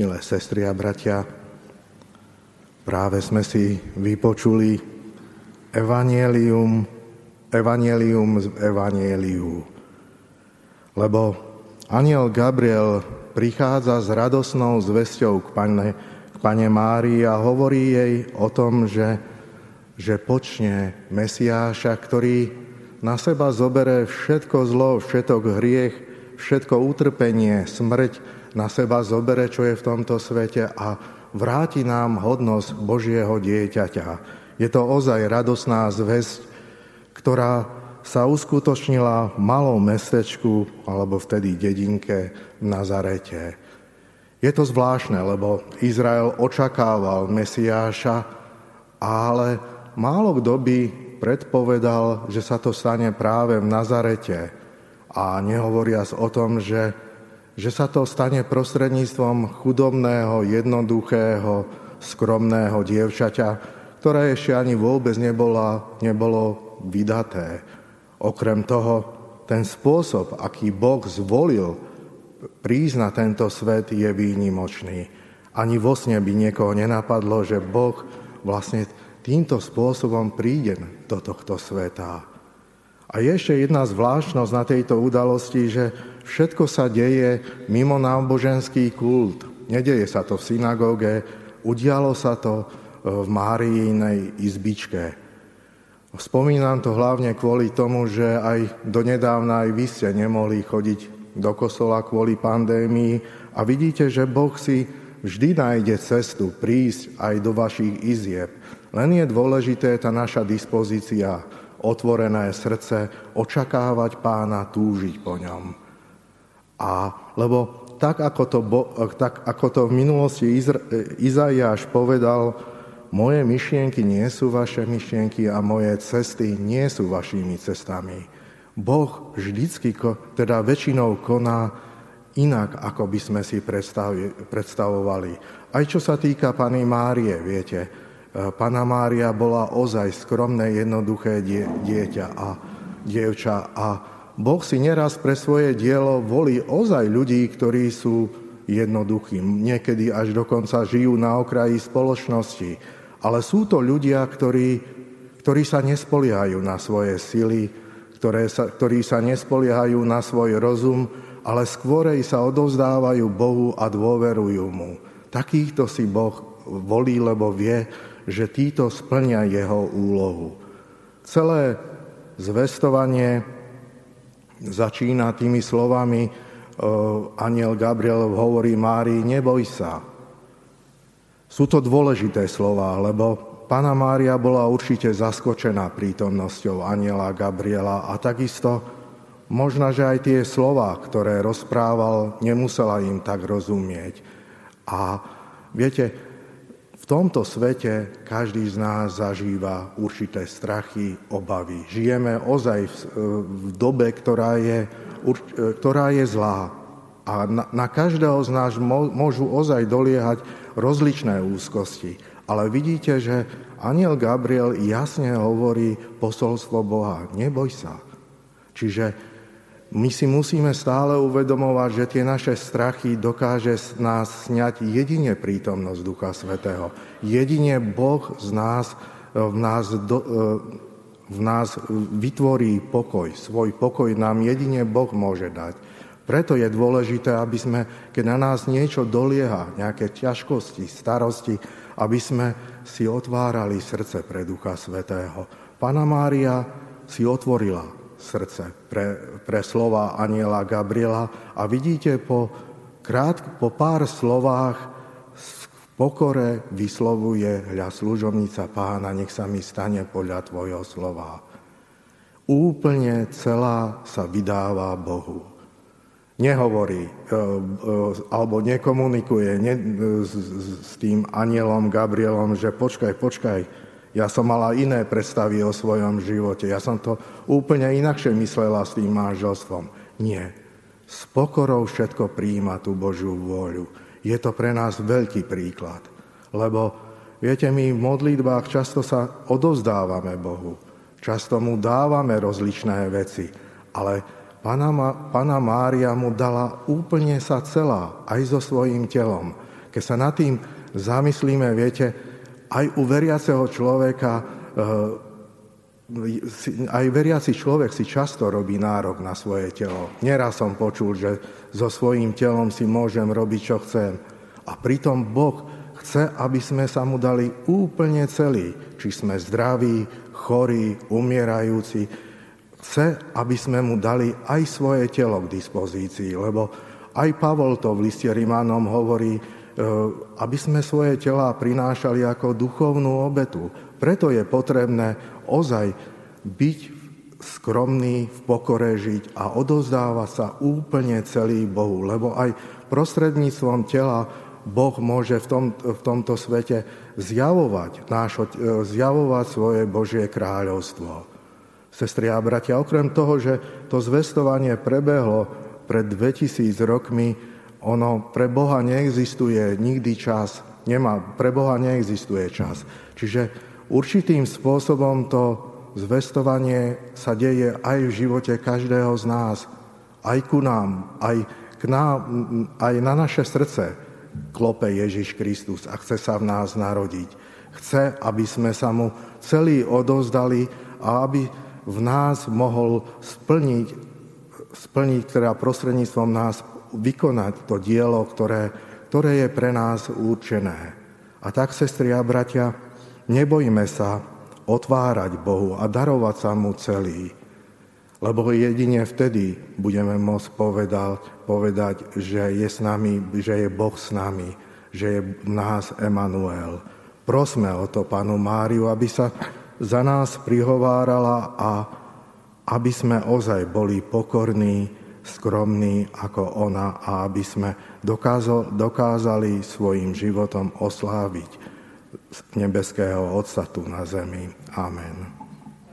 Milé sestry a bratia, práve sme si vypočuli evanielium, evanielium z evanieliu. Lebo aniel Gabriel prichádza s radosnou zvesťou k pane, k pane Márii a hovorí jej o tom, že, že počne Mesiáša, ktorý na seba zobere všetko zlo, všetok hriech, všetko utrpenie, smrť, na seba zobere, čo je v tomto svete a vráti nám hodnosť Božieho dieťaťa. Je to ozaj radosná zväzť, ktorá sa uskutočnila v malom mestečku alebo vtedy dedinke v Nazarete. Je to zvláštne, lebo Izrael očakával Mesiáša, ale málo kto by predpovedal, že sa to stane práve v Nazarete. A nehovoriac o tom, že že sa to stane prostredníctvom chudobného, jednoduchého, skromného dievčaťa, ktoré ešte ani vôbec nebola, nebolo vydaté. Okrem toho, ten spôsob, aký Boh zvolil prísť na tento svet, je výnimočný. Ani vo sne by niekoho nenapadlo, že Boh vlastne týmto spôsobom príde do tohto sveta. A je ešte jedna zvláštnosť na tejto udalosti, že všetko sa deje mimo náboženský kult. Nedeje sa to v synagóge, udialo sa to e, v Máriinej izbičke. Spomínam to hlavne kvôli tomu, že aj donedávna aj vy ste nemohli chodiť do kostola kvôli pandémii a vidíte, že Boh si vždy nájde cestu prísť aj do vašich izieb. Len je dôležité tá naša dispozícia otvorené srdce, očakávať pána, túžiť po ňom. A lebo tak ako to, tak, ako to v minulosti Izaiáš povedal, moje myšlienky nie sú vaše myšlienky a moje cesty nie sú vašimi cestami. Boh vždycky, teda väčšinou koná inak, ako by sme si predstavovali. Aj čo sa týka Pany Márie, viete, Pana Mária bola ozaj skromné, jednoduché dieťa a dievča a Boh si neraz pre svoje dielo volí ozaj ľudí, ktorí sú jednoduchí. Niekedy až dokonca žijú na okraji spoločnosti. Ale sú to ľudia, ktorí, ktorí sa nespoliehajú na svoje sily, ktoré sa, ktorí sa nespoliehajú na svoj rozum, ale skôrej sa odovzdávajú Bohu a dôverujú mu. Takýchto si Boh volí, lebo vie, že títo splnia jeho úlohu. Celé zvestovanie začína tými slovami, e, aniel Gabriel hovorí Márii, neboj sa. Sú to dôležité slova, lebo Pana Mária bola určite zaskočená prítomnosťou aniela Gabriela a takisto možno, že aj tie slova, ktoré rozprával, nemusela im tak rozumieť. A viete, tomto svete každý z nás zažíva určité strachy, obavy. Žijeme ozaj v, v dobe, ktorá je, ktorá je zlá. A na, na každého z nás môžu ozaj doliehať rozličné úzkosti. Ale vidíte, že aniel Gabriel jasne hovorí posolstvo Boha. Neboj sa. Čiže my si musíme stále uvedomovať, že tie naše strachy dokáže nás sňať jedine prítomnosť Ducha Svetého. Jedine Boh z nás, v nás, do, v nás vytvorí pokoj. Svoj pokoj nám jedine Boh môže dať. Preto je dôležité, aby sme, keď na nás niečo dolieha, nejaké ťažkosti, starosti, aby sme si otvárali srdce pre Ducha Svetého. Pana Mária si otvorila srdce pre, pre slova aniela Gabriela a vidíte po, krát, po pár slovách v pokore vyslovuje hľa služovnica pána, nech sa mi stane podľa tvojho slova. Úplne celá sa vydáva Bohu. Nehovorí e, e, alebo nekomunikuje s tým anielom Gabrielom, že počkaj, počkaj, ja som mala iné predstavy o svojom živote. Ja som to úplne inakšie myslela s tým manželstvom. Nie. S pokorou všetko prijíma tú Božiu vôľu. Je to pre nás veľký príklad. Lebo, viete, my v modlitbách často sa odovzdávame Bohu. Často mu dávame rozličné veci. Ale Pana, Pana Mária mu dala úplne sa celá, aj so svojím telom. Keď sa nad tým zamyslíme, viete, aj u veriaceho človeka, eh, aj veriaci človek si často robí nárok na svoje telo. Neraz som počul, že so svojím telom si môžem robiť, čo chcem. A pritom Boh chce, aby sme sa mu dali úplne celý. Či sme zdraví, chorí, umierajúci. Chce, aby sme mu dali aj svoje telo k dispozícii, lebo aj Pavol to v liste Rimánom hovorí, aby sme svoje tela prinášali ako duchovnú obetu. Preto je potrebné ozaj byť skromný, v pokore žiť a odozdávať sa úplne celý Bohu, lebo aj prostredníctvom tela Boh môže v, tom, v tomto svete zjavovať, nášho, zjavovať svoje Božie kráľovstvo. Sestri a bratia, okrem toho, že to zvestovanie prebehlo pred 2000 rokmi, ono pre Boha neexistuje nikdy čas. Nemá, pre Boha neexistuje čas. Čiže určitým spôsobom to zvestovanie sa deje aj v živote každého z nás. Aj ku nám, aj, k nám, aj na naše srdce klope Ježiš Kristus a chce sa v nás narodiť. Chce, aby sme sa mu celý odozdali a aby v nás mohol splniť, splniť teda prostredníctvom nás vykonať to dielo, ktoré, ktoré je pre nás určené. A tak, sestri a bratia, nebojme sa otvárať Bohu a darovať sa mu celý, lebo jedine vtedy budeme môcť povedať, povedať, že je s nami, že je Boh s nami, že je v nás Emanuel. Prosme o to Panu Máriu, aby sa za nás prihovárala a aby sme ozaj boli pokorní, skromní ako ona a aby sme dokázali svojim životom osláviť nebeského Otca tu na zemi. Amen.